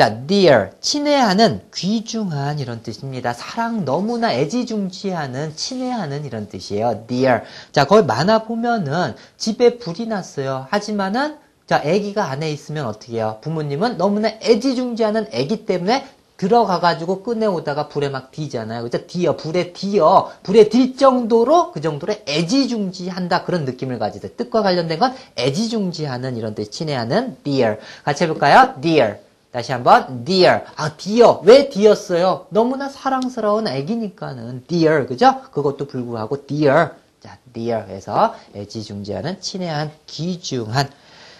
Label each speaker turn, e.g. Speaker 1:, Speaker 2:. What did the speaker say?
Speaker 1: 자, dear, 친애하는, 귀중한 이런 뜻입니다. 사랑 너무나 애지중지하는, 친애하는 이런 뜻이에요. dear. 자, 거기 만화 보면은 집에 불이 났어요. 하지만은 자, 아기가 안에 있으면 어떻게 해요? 부모님은 너무나 애지중지하는 아기 때문에 들어가가지고 꺼내오다가 불에 막 뒤잖아요. 그죠? 뒤어, 불에 뒤어, 불에 딜 정도로 그 정도로 애지중지한다. 그런 느낌을 가지죠. 뜻과 관련된 건 애지중지하는 이런 뜻, 친애하는 dear. 같이 해볼까요? dear. 다시 한번 dear. 아, dear. 왜 dear였어요? 너무나 사랑스러운 애기니까는 dear. 그죠? 그것도 불구하고 dear. 자, dear 해서 애지중지하는 친애한 귀중한